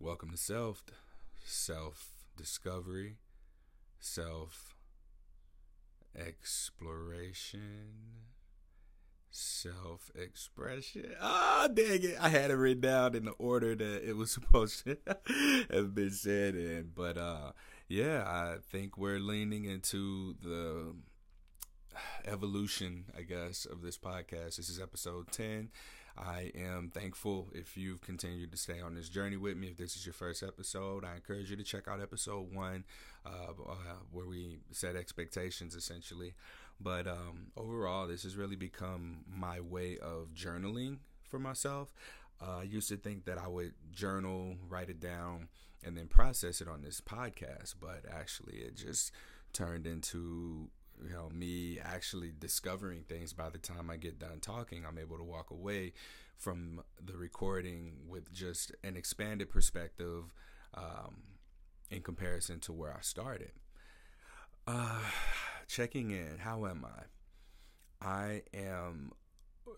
Welcome to self, self discovery, self exploration, self expression. Ah, oh, dang it. I had it written down in the order that it was supposed to have been said in. But uh, yeah, I think we're leaning into the evolution, I guess, of this podcast. This is episode 10. I am thankful if you've continued to stay on this journey with me. If this is your first episode, I encourage you to check out episode one, uh, uh, where we set expectations essentially. But um, overall, this has really become my way of journaling for myself. Uh, I used to think that I would journal, write it down, and then process it on this podcast, but actually, it just turned into you know me actually discovering things by the time i get done talking i'm able to walk away from the recording with just an expanded perspective um, in comparison to where i started. Uh, checking in how am i? I am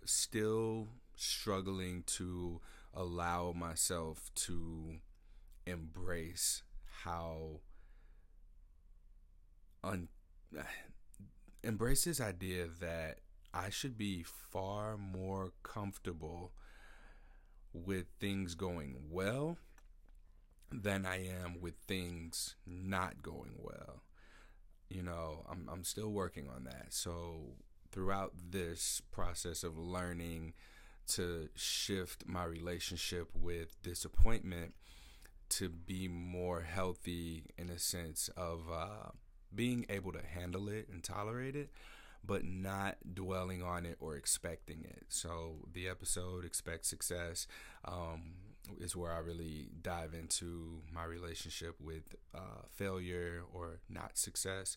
still struggling to allow myself to embrace how un embrace this idea that I should be far more comfortable with things going well than I am with things not going well. You know, I'm I'm still working on that. So throughout this process of learning to shift my relationship with disappointment to be more healthy in a sense of uh, being able to handle it and tolerate it, but not dwelling on it or expecting it. So the episode Expect Success um, is where I really dive into my relationship with uh, failure or not success.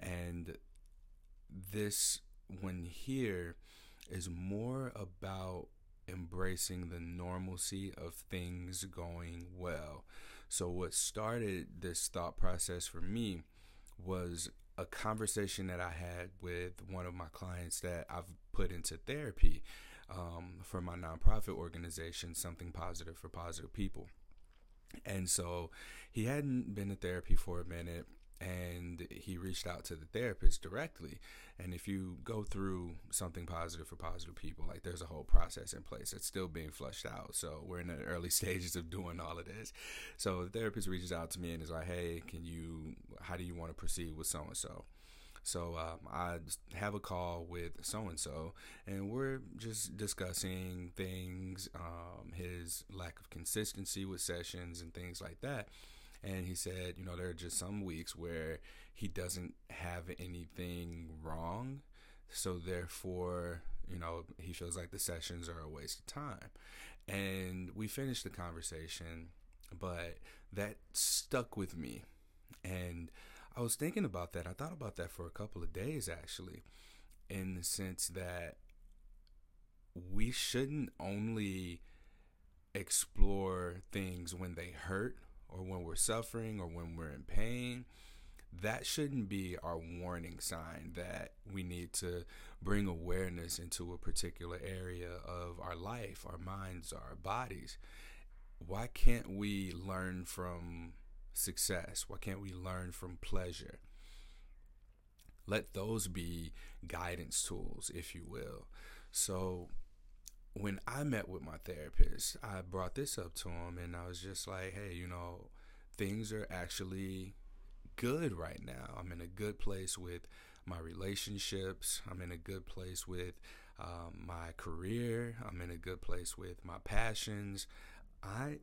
And this one here is more about embracing the normalcy of things going well. So, what started this thought process for me was a conversation that I had with one of my clients that I've put into therapy um, for my nonprofit organization, Something Positive for Positive People. And so he hadn't been to therapy for a minute and he reached out to the therapist directly. And if you go through something positive for positive people, like there's a whole process in place that's still being flushed out. So we're in the early stages of doing all of this. So the therapist reaches out to me and is like, "Hey, can you? How do you want to proceed with so and so?" So um, I have a call with so and so, and we're just discussing things, um, his lack of consistency with sessions and things like that and he said, you know, there are just some weeks where he doesn't have anything wrong, so therefore, you know, he feels like the sessions are a waste of time. And we finished the conversation, but that stuck with me. And I was thinking about that. I thought about that for a couple of days actually, in the sense that we shouldn't only explore things when they hurt or when we're suffering or when we're in pain, that shouldn't be our warning sign that we need to bring awareness into a particular area of our life, our minds, our bodies. Why can't we learn from success? Why can't we learn from pleasure? Let those be guidance tools, if you will. So, when I met with my therapist, I brought this up to him and I was just like, hey, you know, things are actually good right now. I'm in a good place with my relationships. I'm in a good place with um, my career. I'm in a good place with my passions. I,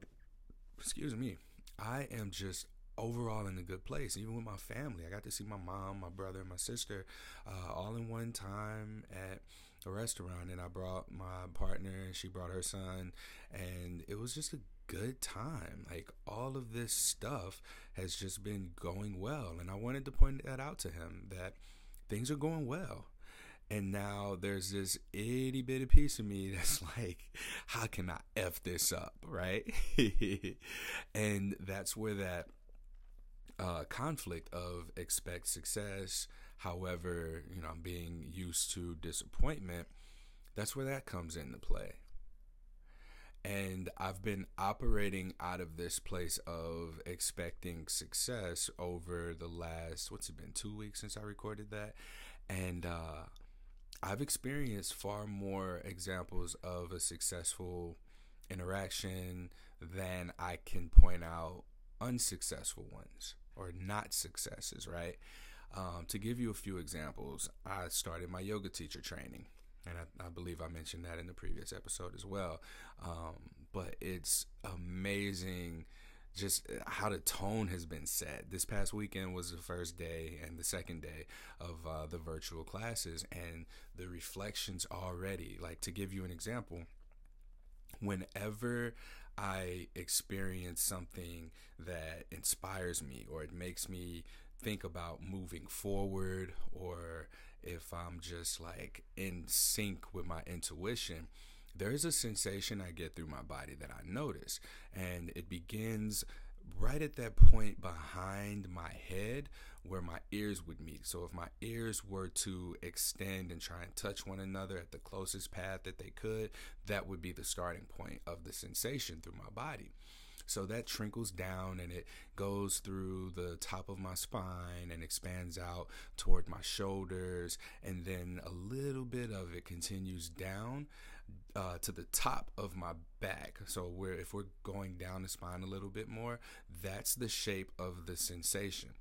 excuse me, I am just overall in a good place, even with my family. I got to see my mom, my brother, my sister uh, all in one time at a restaurant and I brought my partner and she brought her son and it was just a good time. Like all of this stuff has just been going well and I wanted to point that out to him that things are going well. And now there's this itty bitty piece of me that's like, how can I F this up, right? and that's where that uh, conflict of expect success, However, you know, I'm being used to disappointment. That's where that comes into play. And I've been operating out of this place of expecting success over the last, what's it been, two weeks since I recorded that? And uh, I've experienced far more examples of a successful interaction than I can point out unsuccessful ones or not successes, right? Um, to give you a few examples, I started my yoga teacher training, and I, I believe I mentioned that in the previous episode as well. Um, but it's amazing just how the tone has been set. This past weekend was the first day and the second day of uh, the virtual classes, and the reflections already. Like to give you an example, whenever I experience something that inspires me or it makes me think about moving forward or if I'm just like in sync with my intuition, there's a sensation I get through my body that I notice. And it begins right at that point behind my head where my ears would meet. So if my ears were to extend and try and touch one another at the closest path that they could, that would be the starting point of the sensation through my body. So that trickles down and it goes through the top of my spine and expands out toward my shoulders. And then a little bit of it continues down uh, to the top of my back. So we're, if we're going down the spine a little bit more, that's the shape of the sensation.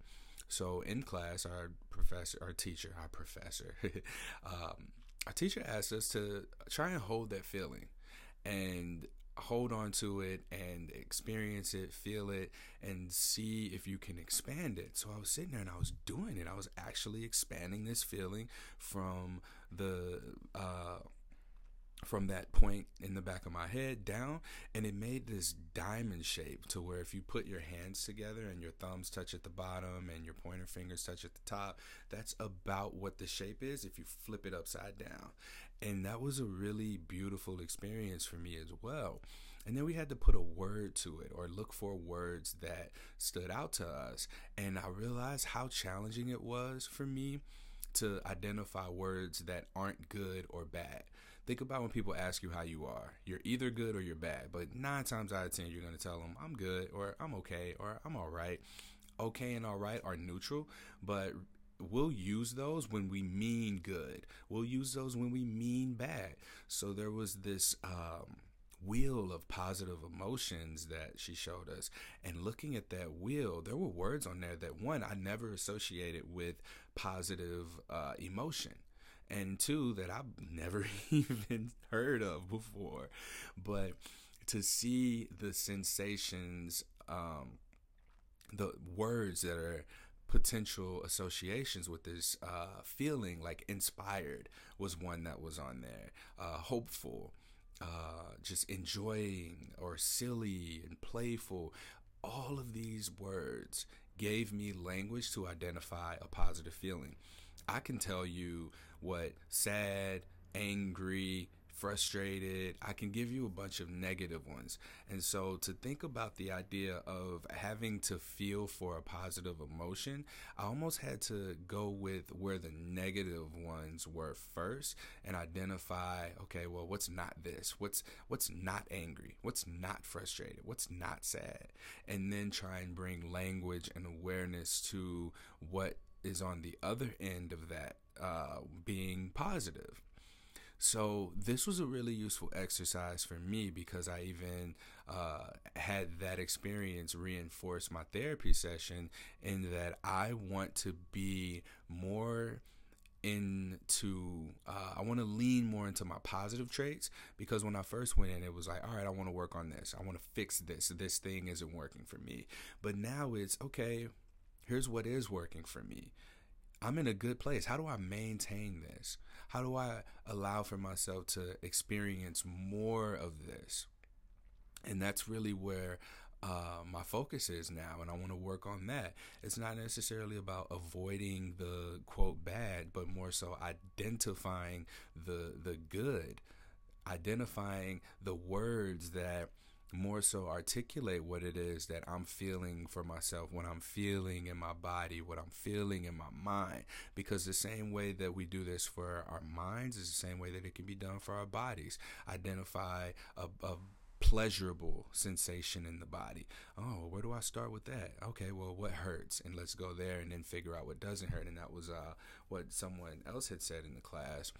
So in class, our professor, our teacher, our professor, um, our teacher asked us to try and hold that feeling. And hold on to it and experience it, feel it, and see if you can expand it. So I was sitting there and I was doing it. I was actually expanding this feeling from the uh, from that point in the back of my head down and it made this diamond shape to where if you put your hands together and your thumbs touch at the bottom and your pointer fingers touch at the top that's about what the shape is if you flip it upside down and that was a really beautiful experience for me as well. And then we had to put a word to it or look for words that stood out to us. And I realized how challenging it was for me to identify words that aren't good or bad. Think about when people ask you how you are. You're either good or you're bad, but nine times out of ten, you're going to tell them, I'm good, or I'm okay, or I'm all right. Okay and all right are neutral, but we'll use those when we mean good. We'll use those when we mean bad. So there was this um, wheel of positive emotions that she showed us. And looking at that wheel, there were words on there that one, I never associated with positive uh, emotion. And two, that I've never even heard of before. But to see the sensations, um, the words that are potential associations with this uh, feeling like inspired was one that was on there uh, hopeful uh, just enjoying or silly and playful all of these words gave me language to identify a positive feeling i can tell you what sad angry frustrated. I can give you a bunch of negative ones. And so to think about the idea of having to feel for a positive emotion, I almost had to go with where the negative ones were first and identify, okay, well, what's not this? What's what's not angry? What's not frustrated? What's not sad? And then try and bring language and awareness to what is on the other end of that uh, being positive. So this was a really useful exercise for me because I even uh, had that experience reinforce my therapy session in that I want to be more into uh, I want to lean more into my positive traits because when I first went in it was like all right I want to work on this. I want to fix this. This thing isn't working for me. But now it's okay here's what is working for me I'm in a good place how do I maintain this how do I allow for myself to experience more of this? And that's really where uh, my focus is now, and I want to work on that. It's not necessarily about avoiding the quote bad, but more so identifying the the good, identifying the words that more so articulate what it is that I'm feeling for myself, what I'm feeling in my body, what I'm feeling in my mind. Because the same way that we do this for our minds is the same way that it can be done for our bodies. Identify a, a pleasurable sensation in the body. Oh, where do I start with that? Okay, well, what hurts? And let's go there and then figure out what doesn't hurt. And that was uh, what someone else had said in the class.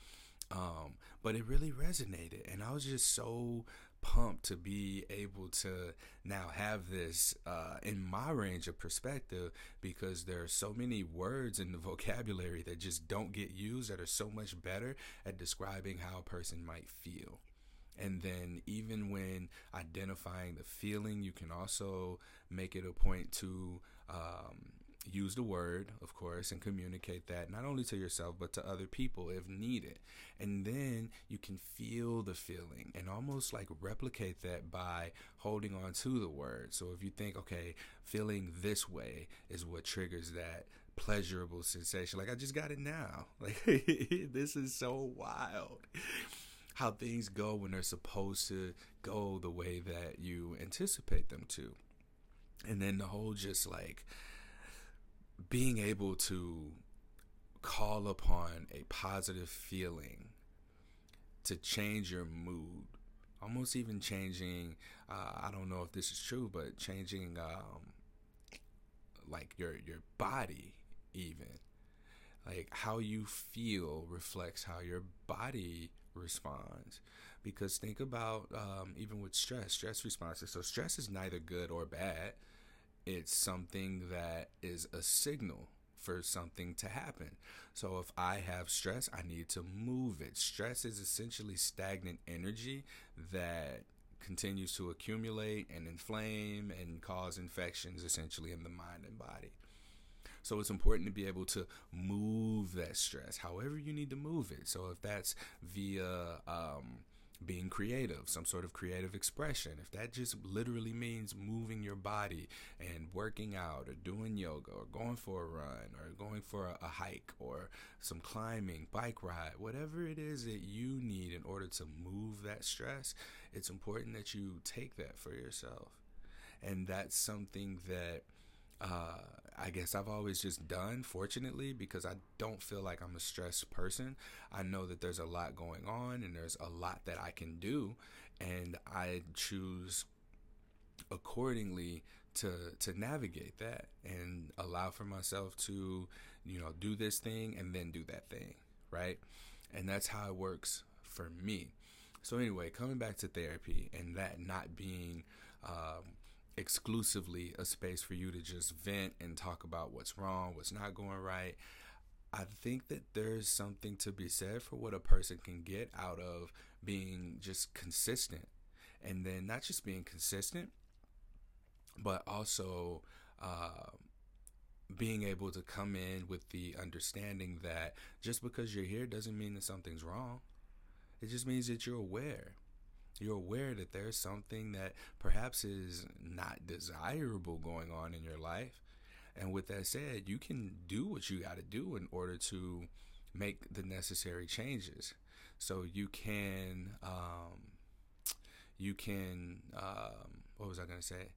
Um, but it really resonated. And I was just so pumped to be able to now have this uh, in my range of perspective because there are so many words in the vocabulary that just don't get used that are so much better at describing how a person might feel. And then, even when identifying the feeling, you can also make it a point to um, use the word, of course, and communicate that not only to yourself, but to other people if needed. And then you can feel the feeling and almost like replicate that by holding on to the word. So if you think, okay, feeling this way is what triggers that pleasurable sensation, like I just got it now. Like, this is so wild how things go when they're supposed to go the way that you anticipate them to. And then the whole just like being able to call upon a positive feeling to change your mood almost even changing uh, i don't know if this is true but changing um, like your your body even. Like how you feel reflects how your body responds. Because think about um, even with stress stress responses. So stress is neither good or bad it's something that is a signal for something to happen. So if I have stress, I need to move it. Stress is essentially stagnant energy that continues to accumulate and inflame and cause infections essentially in the mind and body. So it's important to be able to move that stress however you need to move it. So if that's via um, being creative, some sort of creative expression. If that just literally means moving your body and working out or doing yoga or going for a run or going for a, a, hike or some climbing, bike ride, whatever it is that you need in order to move that stress, it's important that you take that for yourself. And that's something that uh, I guess I've always just done, fortunately, because I don't feel like I'm a stressed person. I know that there's a lot going on and there's a lot that I can do, and I choose accordingly to to navigate that and allow for myself to, you know, do this thing and then do that thing, right? And that's how it works for me. So anyway, coming back to therapy and that not being um, exclusively a space for you to just vent and talk about what's wrong, what's not going right. I think that there's something to be said for what a person can get out of being just consistent. And then not just being consistent, but also uh, being able to come in with the understanding that just because you're here doesn't mean that something's wrong. It just means that you're aware you're aware that there's something that perhaps is not desirable going on in your life. And with that said, you can do what you got to do in order to make the necessary changes. So you can, um, you can, um, what was I going to say?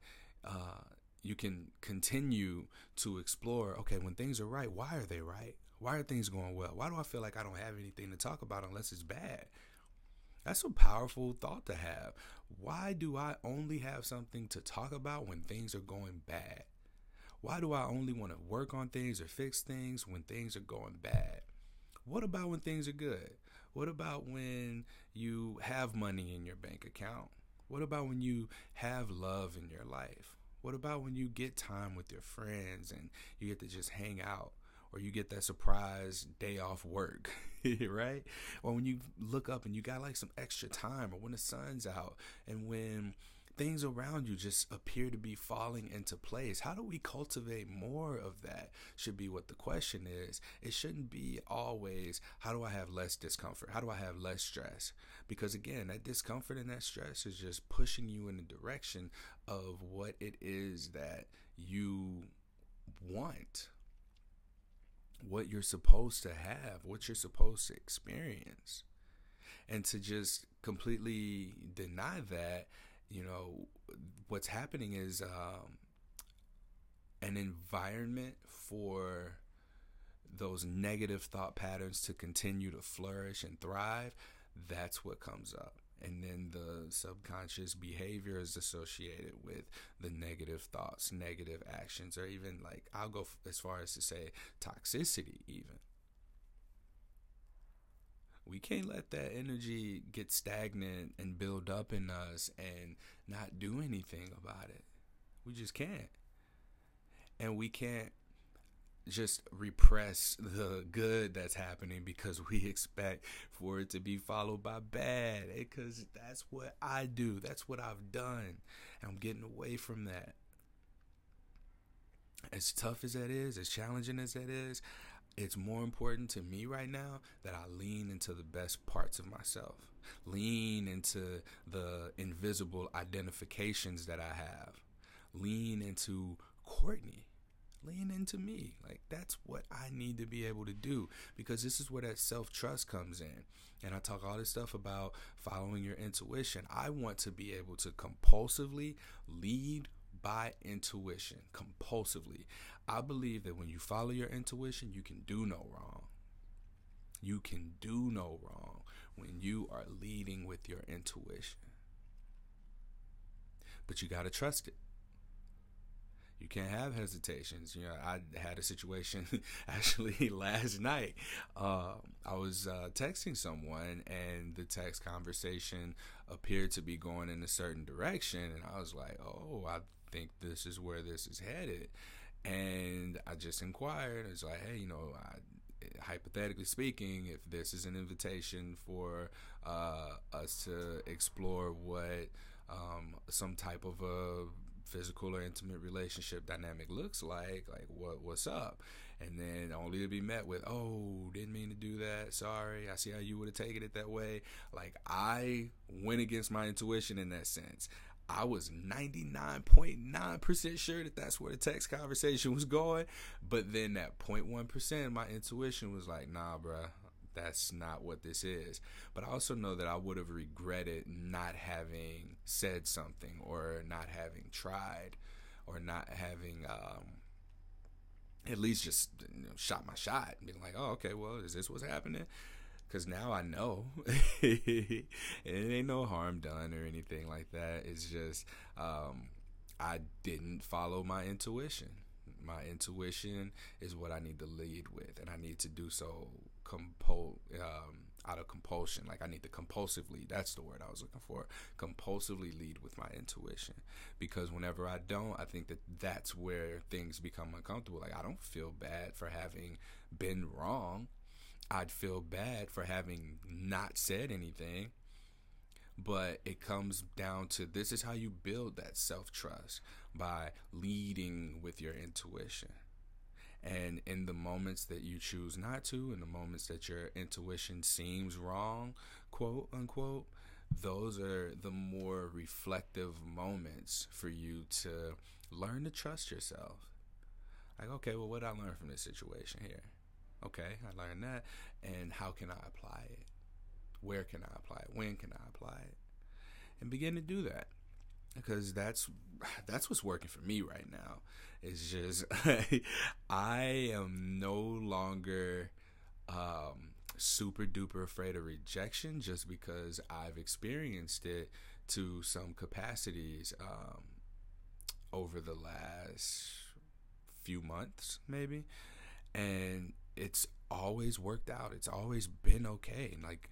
Uh, you can continue to explore okay, when things are right, why are they right? Why are things going well? Why do I feel like I don't have anything to talk about unless it's bad? That's a powerful thought to have. Why do I only have something to talk about when things are going bad? Why do I only want to work on things or fix things when things are going bad? What about when things are good? What about when you have money in your bank account? What about when you have love in your life? What about when you get time with your friends and you get to just hang out? Or you get that surprise day off work, right? Or when you look up and you got like some extra time, or when the sun's out, and when things around you just appear to be falling into place. How do we cultivate more of that? Should be what the question is. It shouldn't be always, how do I have less discomfort? How do I have less stress? Because again, that discomfort and that stress is just pushing you in the direction of what it is that you want what you're supposed to have, what you're supposed to experience. And to just completely deny that, you know, what's happening is um, an environment for those negative thought patterns to continue to flourish and thrive. That's what comes up. And then the subconscious behavior is associated with the negative thoughts, negative actions, or even like I'll go as far as to say toxicity, even. We can't let that energy get stagnant and build up in us and not do anything about it. We just can't. And we can't just repress the good that's happening because we expect for it to be followed by bad eh, because that's what I do. That's what I've done. And I'm getting away from that. As tough as that is as challenging as that is it's more important to me right now that I lean into the best parts of myself. Lean into the invisible identifications that I have. Lean into Courtney lean into me. Like that's what I need to be able to do because this is where that self trust comes in. And I talk all this stuff about following your intuition. I want to be able to compulsively lead by intuition, compulsively. I believe that when you follow your intuition, you can do no wrong. You can do no wrong when you are leading with your intuition. But you got to trust it you can't have hesitations. You know, I had a situation actually last night. Uh, I was uh, texting someone, and the text conversation appeared to be going in a certain direction, and I was like, "Oh, I think this is where this is headed." And I just inquired. I was like, "Hey, you know, I, hypothetically speaking, if this is an invitation for uh, us to explore what um, some type of a physical or intimate relationship dynamic looks like like what what's up? And then only to be met with oh didn't mean to do that. Sorry. I see how you would have taken it that way. Like i went against my intuition in that sense. I was 99.9% sure that that's where the text conversation was going. But then that 0.1%, my intuition was like, nah, bruh, that's not what this is. But I also know that I would have regretted not having said something or not having tried or not having um, at least just you know, shot my shot and being like, oh, okay, well, is this what's happening? Because now I know it ain't no harm done or anything like that. It's just um, I didn't follow my intuition. My intuition is what I need to lead with, and I need to do so compul um, out of compulsion. Like I need to compulsively. That's the word I was looking for. Compulsively lead with my intuition because whenever I don't, I think that that's where things become uncomfortable. Like I don't feel bad for having been wrong. I'd feel bad for having not said anything. But it comes down to this is how you build that self trust by leading with your intuition. And in the moments that you choose not to, in the moments that your intuition seems wrong, quote unquote, those are the more reflective moments for you to learn to trust yourself. Like, okay, well, what did I learn from this situation here? Okay, I learned that. And how can I apply it? Where can I apply it? When can I apply it? And begin to do that because that's that's what's working for me right now. It's just I am no longer um, super duper afraid of rejection just because I've experienced it to some capacities um, over the last few months, maybe, and it's always worked out. It's always been okay. Like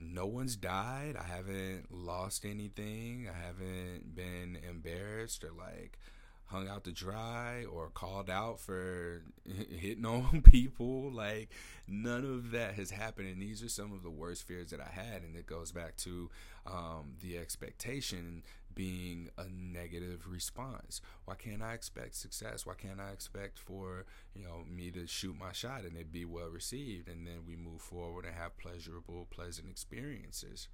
no one's died. I haven't lost anything. I haven't been embarrassed or like hung out to dry or called out for hitting on people. Like none of that has happened, and these are some of the worst fears that I had. And it goes back to um, the expectation being a negative response. Why can't I expect success? Why can't I expect for you know me to shoot my shot and it be well received, and then we move forward and have pleasurable, pleasant experiences?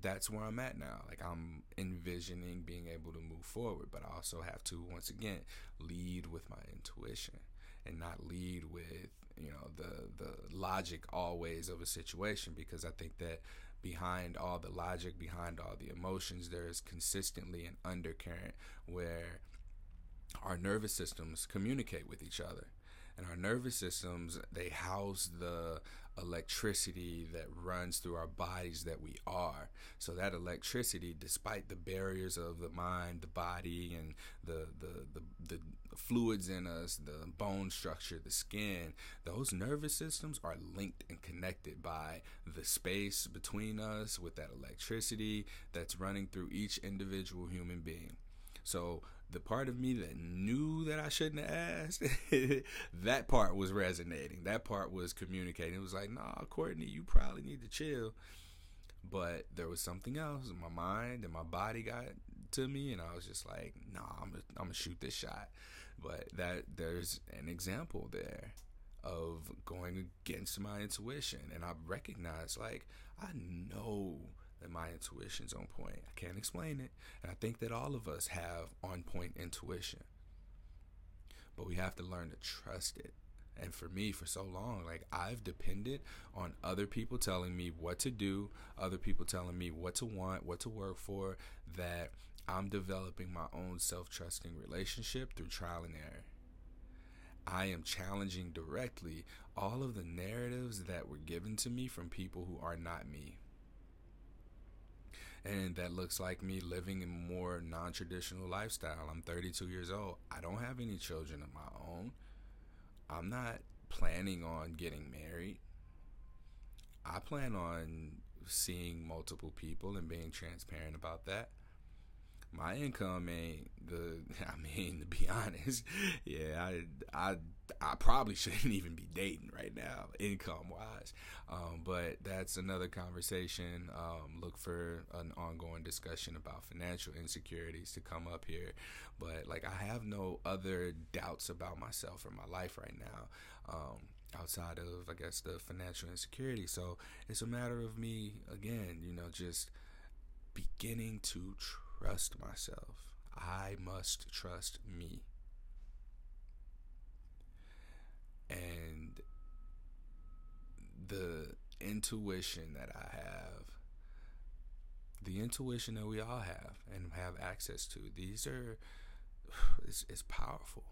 That's where I'm at now. Like I'm envisioning being able to move forward, but I also have to once again lead with my intuition and not lead with you know the the logic always of a situation because I think that behind all the logic, behind all the emotions, there is consistently an undercurrent where our nervous systems communicate with each other. And our nervous systems, they house the electricity that runs through our bodies that we are. So that electricity, despite the barriers of the mind, the body, and the the the, the fluids in us, the bone structure, the skin, those nervous systems are linked and connected by the space between us with that electricity that's running through each individual human being. So the part of me that knew that I shouldn't have asked, that part was resonating. That part was communicating. It was like, nah, Courtney, you probably need to chill. But there was something else. In my mind and my body got to me, and I was just like, nah, I'm gonna, I'm gonna shoot this shot. But that there's an example there of going against my intuition, and I recognize like I know that my intuition's on point. I can't explain it. And I think that all of us have on point intuition. But we have to learn to trust it. And for me, for so long, like I've depended on other people telling me what to do, other people telling me what to want, what to work for, that I'm developing my own self trusting relationship through trial and error. I am challenging directly all of the narratives that were given to me from people who are not me and that looks like me living a more non-traditional lifestyle. I'm 32 years old. I don't have any children of my own. I'm not planning on getting married. I plan on seeing multiple people and being transparent about that. My income ain't the I mean to be honest, yeah, I I I probably shouldn't even be dating right now, income wise. Um, but that's another conversation. Um, look for an ongoing discussion about financial insecurities to come up here. But like, I have no other doubts about myself or my life right now. Um, outside of, I guess, the financial insecurity. So it's a matter of me, again, you know, just beginning to trust myself. I must trust me. And the intuition that I have, the intuition that we all have and have access to, these are, it's, it's powerful.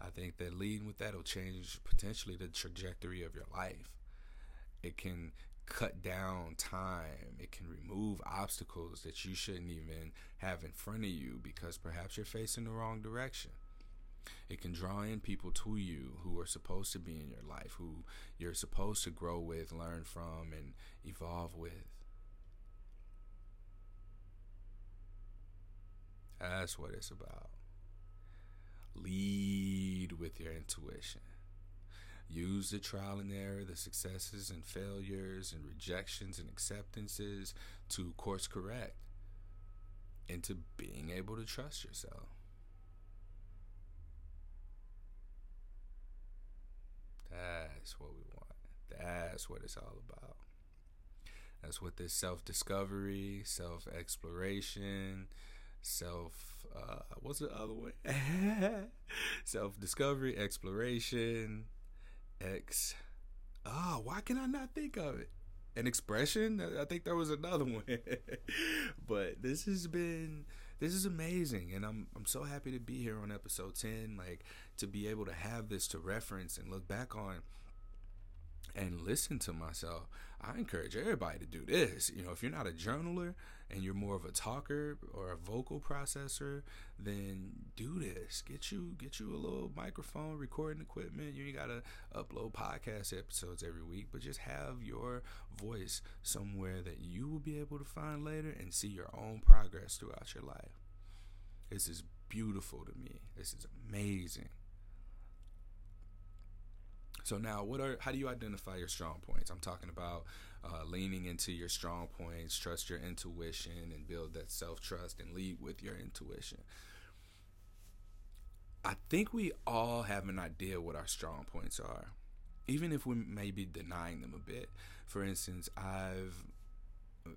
I think that leading with that will change potentially the trajectory of your life. It can cut down time. It can remove obstacles that you shouldn't even have in front of you because perhaps you're facing the wrong direction. It can draw in people to you who are supposed to be in your life, who you're supposed to grow with, learn from, and evolve with. That's what it's about. Lead with your intuition. Use the trial and error, the successes and failures and rejections and acceptances to course correct into being able to trust yourself. That's what we want. That's what it's all about. That's what this self discovery, self exploration, self uh, what's the other way? self discovery, exploration, X. Ah, oh, why can I not think of it? An expression? I think there was another one. but this has been this is amazing and I'm I'm so happy to be here on episode 10 like to be able to have this to reference and look back on and listen to myself. I encourage everybody to do this. You know, if you're not a journaler and you're more of a talker or a vocal processor, then do this. Get you get you a little microphone, recording equipment. You ain't gotta upload podcast episodes every week, but just have your voice somewhere that you will be able to find later and see your own progress throughout your life. This is beautiful to me. This is amazing. So now, what are how do you identify your strong points? I'm talking about uh, leaning into your strong points, trust your intuition, and build that self trust and lead with your intuition. I think we all have an idea what our strong points are, even if we may be denying them a bit. For instance, I've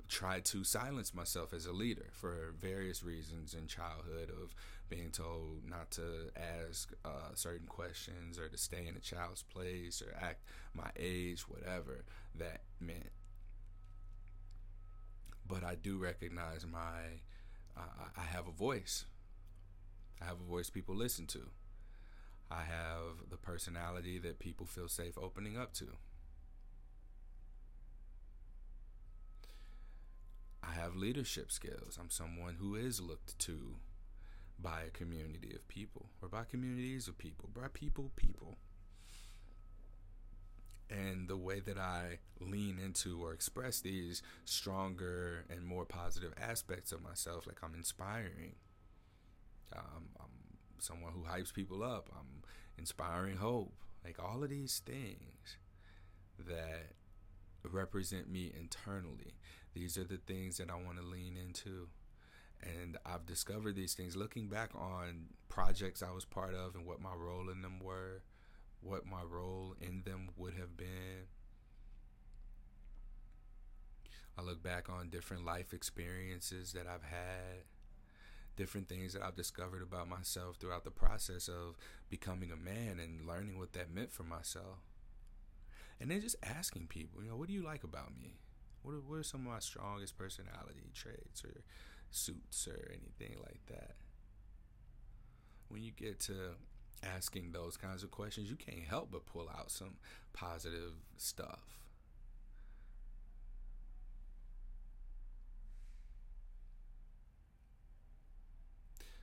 tried to silence myself as a leader for various reasons in childhood of being told not to ask uh, certain questions or to stay in a child's place or act my age, whatever that meant. But I do recognize my, uh, I have a voice. I have a voice people listen to. I have the personality that people feel safe opening up to. I have leadership skills. I'm someone who is looked to by a community of people or by communities of people, by people, people. And the way that I lean into or express these stronger and more positive aspects of myself, like I'm inspiring. Um, I'm someone who hypes people up. I'm inspiring hope. Like all of these things that represent me internally. These are the things that I want to lean into. And I've discovered these things looking back on projects I was part of and what my role in them were, what my role in them would have been. I look back on different life experiences that I've had, different things that I've discovered about myself throughout the process of becoming a man and learning what that meant for myself. And then just asking people, you know, what do you like about me? What are, what are some of my strongest personality traits or suits or anything like that? When you get to asking those kinds of questions, you can't help but pull out some positive stuff.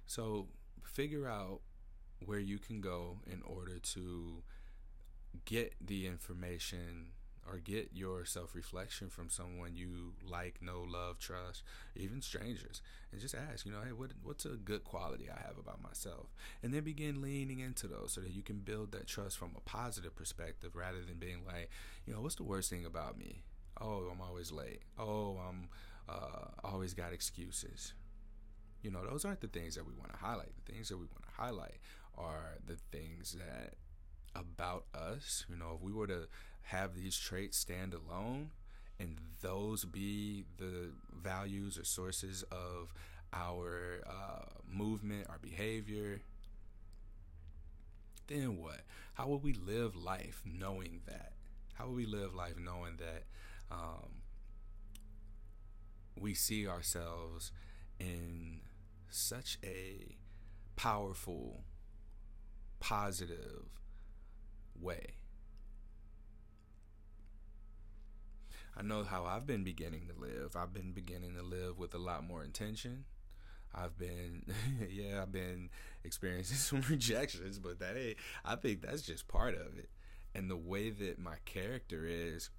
So, figure out where you can go in order to get the information or get your self reflection from someone you like, know, love, trust, even strangers, and just ask, you know, hey, what what's a good quality I have about myself, and then begin leaning into those so that you can build that trust from a positive perspective rather than being like, you know, what's the worst thing about me? Oh, I'm always late. Oh, I'm uh, always got excuses. You know, those aren't the things that we want to highlight. The things that we want to highlight are the things that about us. You know, if we were to have these traits stand alone and those be the values or sources of our uh, movement, our behavior, then what? How will we live life knowing that? How will we live life knowing that um, we see ourselves in such a powerful, positive way? I know how I've been beginning to live. I've been beginning to live with a lot more intention. I've been, yeah, I've been experiencing some rejections, but that ain't, I think that's just part of it. And the way that my character is,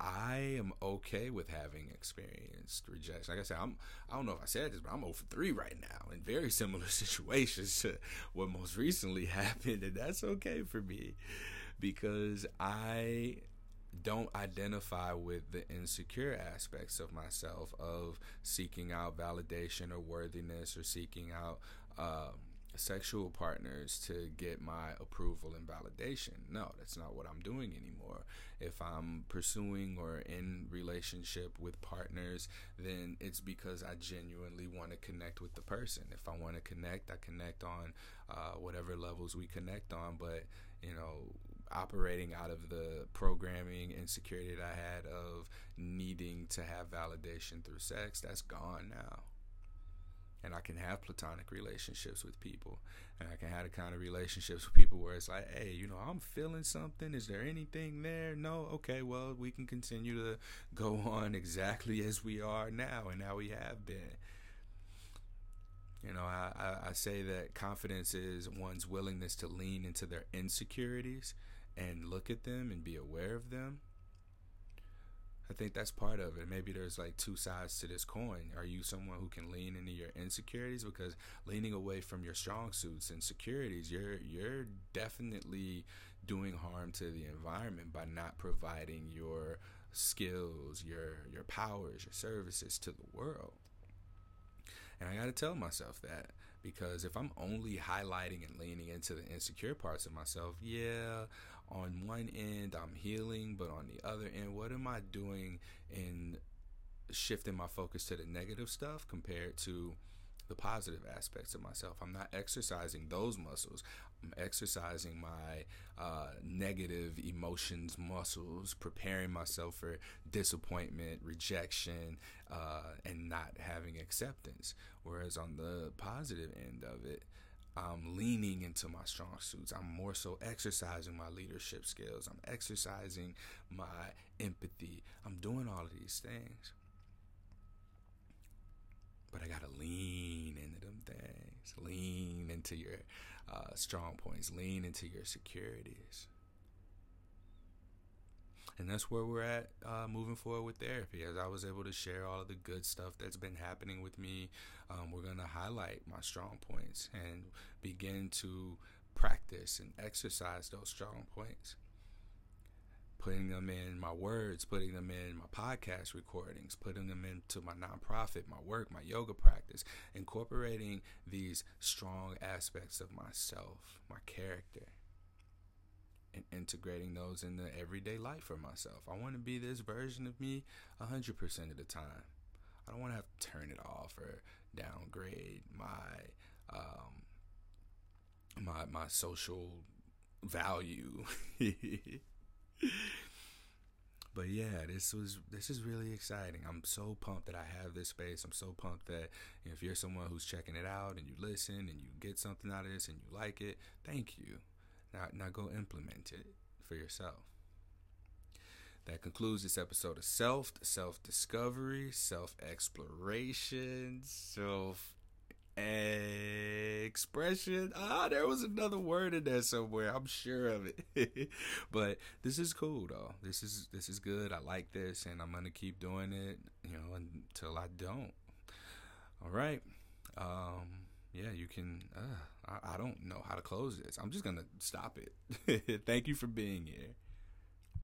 I am okay with having experienced rejection. Like I said, I'm, I don't know if I said this, but I'm over 3 right now in very similar situations to what most recently happened. And that's okay for me because I don't identify with the insecure aspects of myself of seeking out validation or worthiness or seeking out um, sexual partners to get my approval and validation. No, that's not what I'm doing anymore. If I'm pursuing or in relationship with partners, then it's because I genuinely want to connect with the person. If I want to connect, I connect on uh, whatever levels we connect on. But you know, operating out of the programming insecurity that I had of needing to have validation through sex, that's gone now. And I can have platonic relationships with people. And I can have the kind of relationships with people where it's like, hey, you know, I'm feeling something. Is there anything there? No? Okay, well, we can continue to go on exactly as we are now and how we have been. You know, I, I, I say that confidence is one's willingness to lean into their insecurities and look at them and be aware of them. I think that's part of it. Maybe there's like two sides to this coin. Are you someone who can lean into your insecurities? Because leaning away from your strong suits and securities, you're you're definitely doing harm to the environment by not providing your skills, your your powers, your services to the world. And I got to tell myself that because if I'm only highlighting and leaning into the insecure parts of myself, yeah, on one end I'm healing, but on the other end, what am I doing in shifting my focus to the negative stuff compared to the positive aspects of myself. I'm not exercising those muscles. I'm exercising my uh, negative emotions muscles, preparing myself for disappointment, rejection, uh, and not having acceptance. Whereas on the positive end of it, I'm leaning into my strong suits. I'm more so exercising my leadership skills. I'm exercising my empathy. I'm doing all of these things. But I got to lean into them things. Lean into your uh, strong points. Lean into your securities. And that's where we're at uh, moving forward with therapy. As I was able to share all of the good stuff that's been happening with me, um, we're going to highlight my strong points and begin to practice and exercise those strong points. Putting them in my words, putting them in my podcast recordings, putting them into my nonprofit, my work, my yoga practice, incorporating these strong aspects of myself, my character, and integrating those in the everyday life for myself. I want to be this version of me 100% of the time. I don't want to have to turn it off or downgrade my um, my my social value. but yeah, this was this is really exciting. I'm so pumped that I have this space. I'm so pumped that if you're someone who's checking it out and you listen and you get something out of this and you like it, thank you. Now, now go implement it for yourself. That concludes this episode of Self, self discovery, self exploration, self expression. Ah, there was another word in there somewhere. I'm sure of it. but this is cool though. This is this is good. I like this and I'm gonna keep doing it, you know, until I don't. All right. Um yeah, you can. Uh, I, I don't know how to close this. I'm just gonna stop it. Thank you for being here.